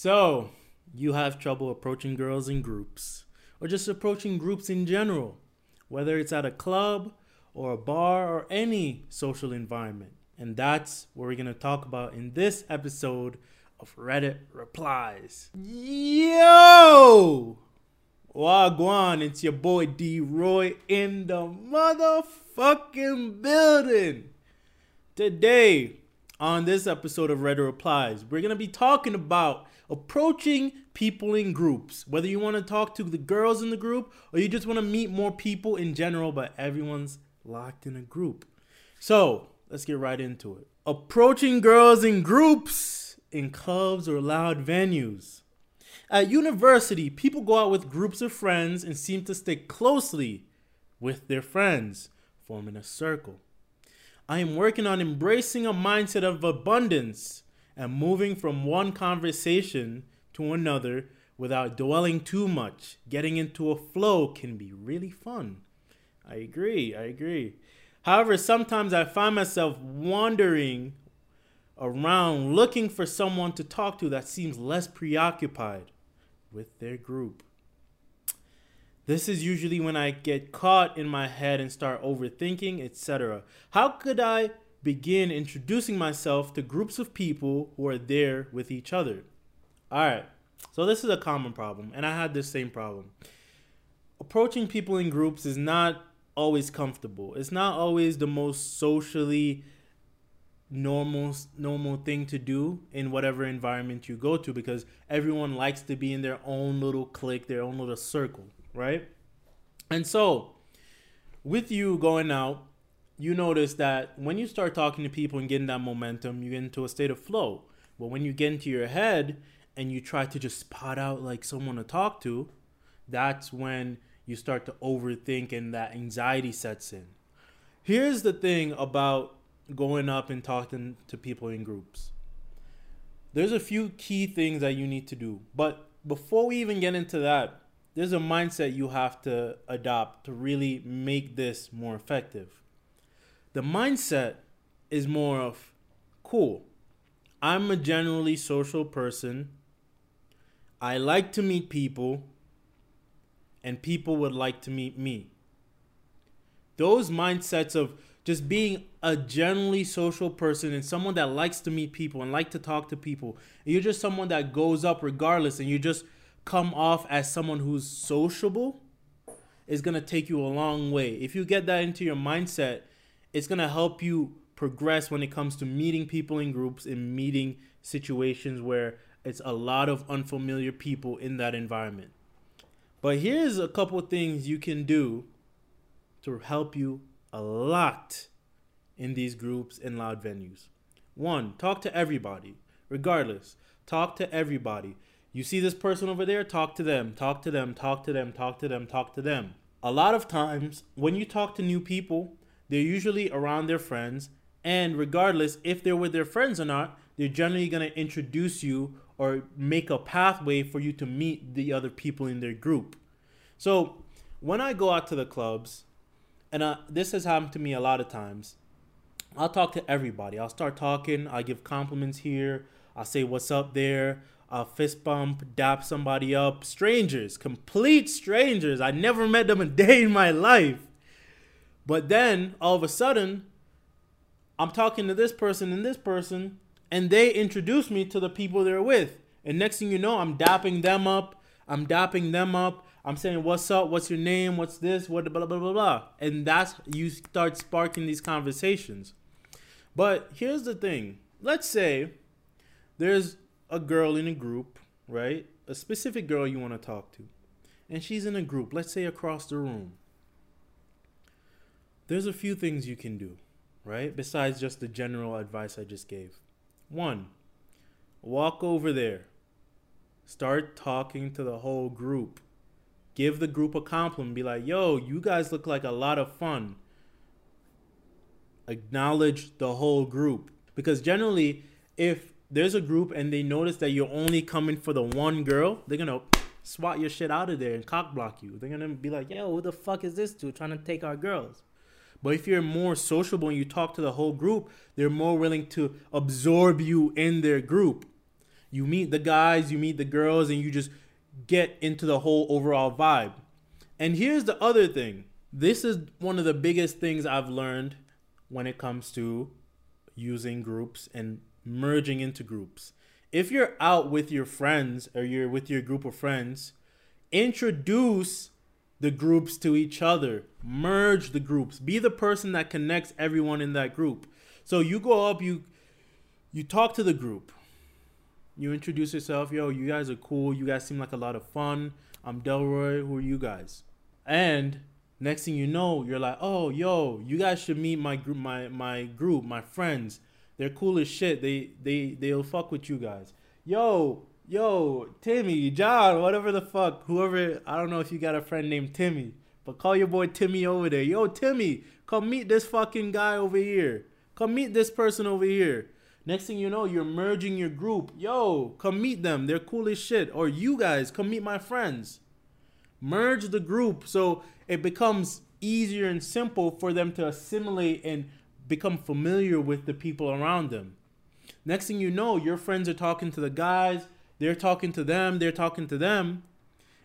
So, you have trouble approaching girls in groups, or just approaching groups in general, whether it's at a club or a bar or any social environment. And that's what we're going to talk about in this episode of Reddit Replies. Yo! Wagwan, it's your boy D Roy in the motherfucking building. Today, on this episode of Reddit Replies, we're going to be talking about approaching people in groups. Whether you want to talk to the girls in the group or you just want to meet more people in general, but everyone's locked in a group. So let's get right into it. Approaching girls in groups in clubs or loud venues. At university, people go out with groups of friends and seem to stick closely with their friends, forming a circle. I am working on embracing a mindset of abundance and moving from one conversation to another without dwelling too much. Getting into a flow can be really fun. I agree. I agree. However, sometimes I find myself wandering around looking for someone to talk to that seems less preoccupied with their group. This is usually when I get caught in my head and start overthinking, etc. How could I begin introducing myself to groups of people who are there with each other. All right, so this is a common problem, and I had this same problem. Approaching people in groups is not always comfortable. It's not always the most socially normal normal thing to do in whatever environment you go to because everyone likes to be in their own little clique, their own little circle, right? And so, with you going out you notice that when you start talking to people and getting that momentum, you get into a state of flow. But when you get into your head and you try to just spot out like someone to talk to, that's when you start to overthink and that anxiety sets in. Here's the thing about going up and talking to people in groups. There's a few key things that you need to do. But before we even get into that, there's a mindset you have to adopt to really make this more effective. The mindset is more of cool. I'm a generally social person. I like to meet people, and people would like to meet me. Those mindsets of just being a generally social person and someone that likes to meet people and like to talk to people, and you're just someone that goes up regardless, and you just come off as someone who's sociable, is gonna take you a long way. If you get that into your mindset, it's going to help you progress when it comes to meeting people in groups and meeting situations where it's a lot of unfamiliar people in that environment. But here's a couple things you can do to help you a lot in these groups and loud venues. One, talk to everybody, regardless. Talk to everybody. You see this person over there, talk to them, talk to them, talk to them, talk to them, talk to them. A lot of times, when you talk to new people, they're usually around their friends, and regardless if they're with their friends or not, they're generally going to introduce you or make a pathway for you to meet the other people in their group. So when I go out to the clubs, and uh, this has happened to me a lot of times, I'll talk to everybody. I'll start talking. I'll give compliments here. I'll say what's up there. I'll fist bump, dap somebody up. Strangers, complete strangers. I never met them a day in my life. But then all of a sudden, I'm talking to this person and this person, and they introduce me to the people they're with. And next thing you know, I'm dapping them up. I'm dapping them up. I'm saying, "What's up? What's your name? What's this? What blah blah blah blah." And that's you start sparking these conversations. But here's the thing. Let's say there's a girl in a group, right? A specific girl you want to talk to. And she's in a group, let's say across the room there's a few things you can do, right? Besides just the general advice I just gave. One, walk over there. Start talking to the whole group. Give the group a compliment. Be like, yo, you guys look like a lot of fun. Acknowledge the whole group. Because generally, if there's a group and they notice that you're only coming for the one girl, they're gonna swat your shit out of there and cock block you. They're gonna be like, yo, who the fuck is this dude trying to take our girls? But if you're more sociable and you talk to the whole group, they're more willing to absorb you in their group. You meet the guys, you meet the girls, and you just get into the whole overall vibe. And here's the other thing this is one of the biggest things I've learned when it comes to using groups and merging into groups. If you're out with your friends or you're with your group of friends, introduce the groups to each other, merge the groups, be the person that connects everyone in that group. So you go up, you you talk to the group. You introduce yourself, yo, you guys are cool, you guys seem like a lot of fun. I'm Delroy, who are you guys? And next thing you know, you're like, oh, yo, you guys should meet my group, my my group, my friends. They're cool as shit. They they they'll fuck with you guys. Yo, yo, Timmy, John, whatever the fuck, whoever. I don't know if you got a friend named Timmy, but call your boy Timmy over there. Yo, Timmy, come meet this fucking guy over here. Come meet this person over here. Next thing you know, you're merging your group. Yo, come meet them. They're cool as shit. Or you guys, come meet my friends. Merge the group so it becomes easier and simple for them to assimilate and become familiar with the people around them. Next thing you know, your friends are talking to the guys, they're talking to them, they're talking to them,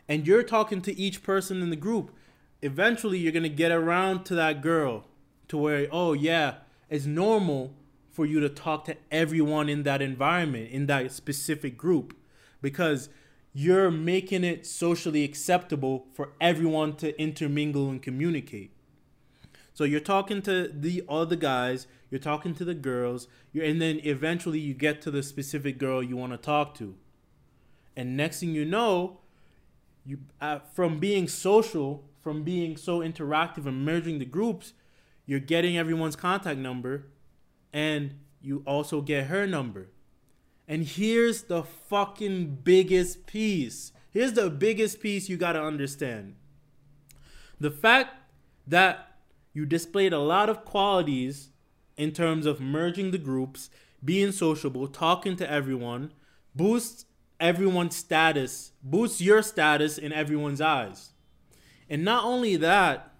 and you're talking to each person in the group. Eventually, you're going to get around to that girl to where, oh, yeah, it's normal for you to talk to everyone in that environment, in that specific group, because you're making it socially acceptable for everyone to intermingle and communicate. So you're talking to the other guys, you're talking to the girls, and then eventually you get to the specific girl you want to talk to. And next thing you know, you uh, from being social, from being so interactive and merging the groups, you're getting everyone's contact number and you also get her number. And here's the fucking biggest piece. Here's the biggest piece you got to understand. The fact that you displayed a lot of qualities in terms of merging the groups, being sociable, talking to everyone, boosts everyone's status, boosts your status in everyone's eyes. And not only that,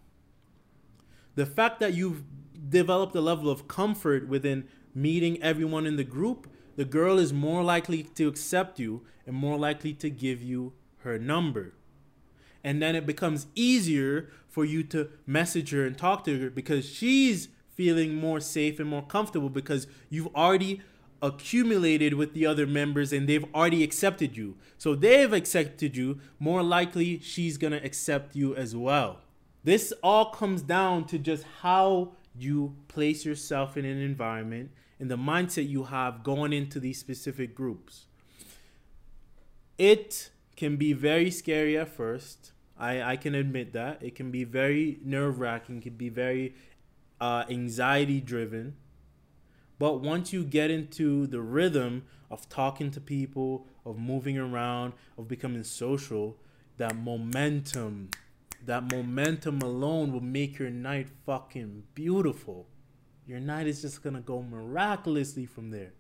the fact that you've developed a level of comfort within meeting everyone in the group the girl is more likely to accept you and more likely to give you her number. And then it becomes easier for you to message her and talk to her because she's feeling more safe and more comfortable because you've already accumulated with the other members and they've already accepted you. So they've accepted you, more likely she's to accept you as well. This all comes down to just how you place yourself in an environment and the mindset you have going into these specific groups. It can be very scary at first. I, I can admit that. It can be very nerve wracking, can be very uh, anxiety driven. But once you get into the rhythm of talking to people, of moving around, of becoming social, that momentum, that momentum alone will make your night fucking beautiful. Your night is just to go miraculously from there.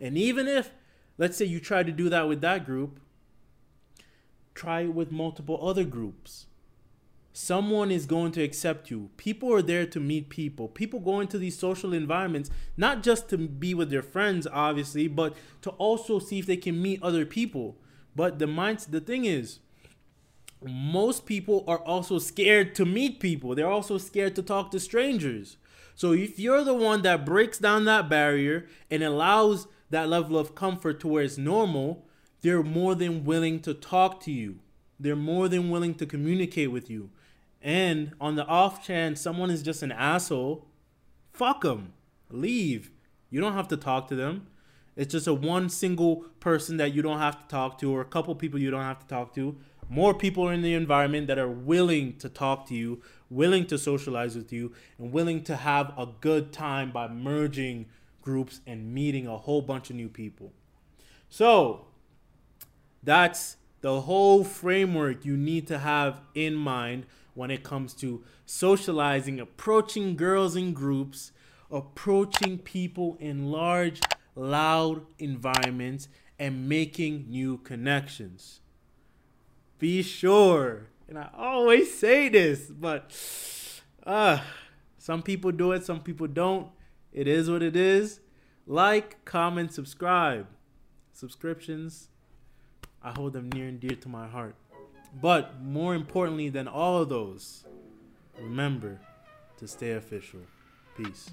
And even if, let's say, you try to do that with that group, try it with multiple other groups. Someone is going to accept you. People are there to meet people. People go into these social environments not just to be with their friends, obviously, but to also see if they can meet other people. But the minds, the thing is, most people are also scared to meet people. They're also scared to talk to strangers. So if you're the one that breaks down that barrier and allows that level of comfort to where it's normal, they're more than willing to talk to you. They're more than willing to communicate with you. And on the off chance someone is just an asshole, fuck them. Leave. You don't have to talk to them. It's just a one single person that you don't have to talk to, or a couple people you don't have to talk to more people in the environment that are willing to talk to you, willing to socialize with you, and willing to have a good time by merging groups and meeting a whole bunch of new people. So, that's the whole framework you need to have in mind when it comes to socializing, approaching girls in groups, approaching people in large, loud environments, and making new connections be sure. And I always say this, but uh some people do it, some people don't. It is what it is. Like, comment, subscribe. subscriptions. I hold them near and dear to my heart. But more importantly than all of those, remember to stay official. Peace.